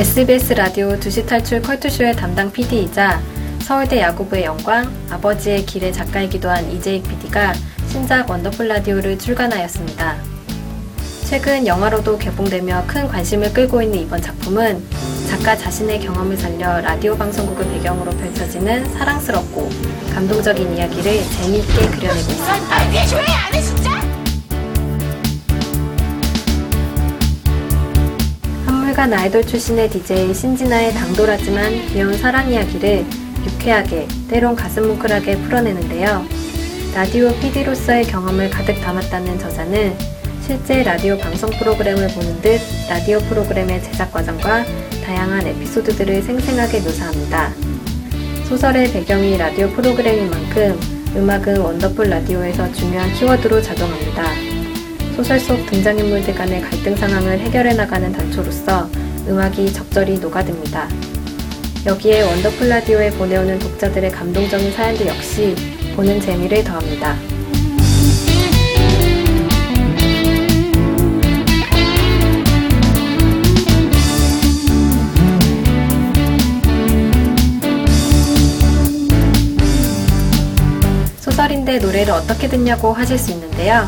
SBS 라디오 2시 탈출 컬투쇼의 담당 PD이자 서울대 야구부의 영광, 아버지의 길의 작가이기도 한 이재익 PD가 신작 원더풀 라디오를 출간하였습니다. 최근 영화로도 개봉되며 큰 관심을 끌고 있는 이번 작품은 작가 자신의 경험을 살려 라디오 방송국을 배경으로 펼쳐지는 사랑스럽고 감동적인 이야기를 재미있게 그려내고 있습니다. 한물간 아이돌 출신의 DJ 신진아의 당돌하지만 귀여운 사랑 이야기를 유쾌하게, 때론 가슴 뭉클하게 풀어내는데요. 라디오 PD로서의 경험을 가득 담았다는 저자는 실제 라디오 방송 프로그램을 보는 듯 라디오 프로그램의 제작 과정과 다양한 에피소드들을 생생하게 묘사합니다. 소설의 배경이 라디오 프로그램인 만큼 음악은 원더풀 라디오에서 중요한 키워드로 작용합니다. 소설 속 등장인물들 간의 갈등 상황을 해결해 나가는 단초로서 음악이 적절히 녹아듭니다. 여기에 원더풀 라디오에 보내오는 독자들의 감동적인 사연들 역시 보는 재미를 더합니다. 소설인데 노래를 어떻게 듣냐고 하실 수 있는데요.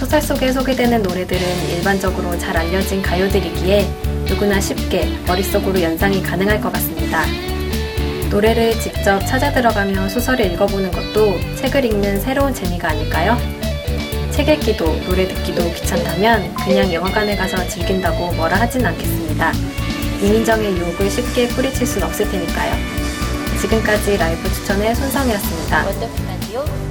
소설 속에 소개되는 노래들은 일반적으로 잘 알려진 가요들이기에 누구나 쉽게 머릿속으로 연상이 가능할 것 같습니다. 노래를 직접 찾아 들어가며 소설을 읽어보는 것도 책을 읽는 새로운 재미가 아닐까요? 책 읽기도 노래 듣기도 귀찮다면 그냥 영화관에 가서 즐긴다고 뭐라 하진 않겠습니다. 이민정의 유혹을 쉽게 뿌리칠 순 없을 테니까요. 지금까지 라이브 추천의 손성이었습니다. 원더풀 라디오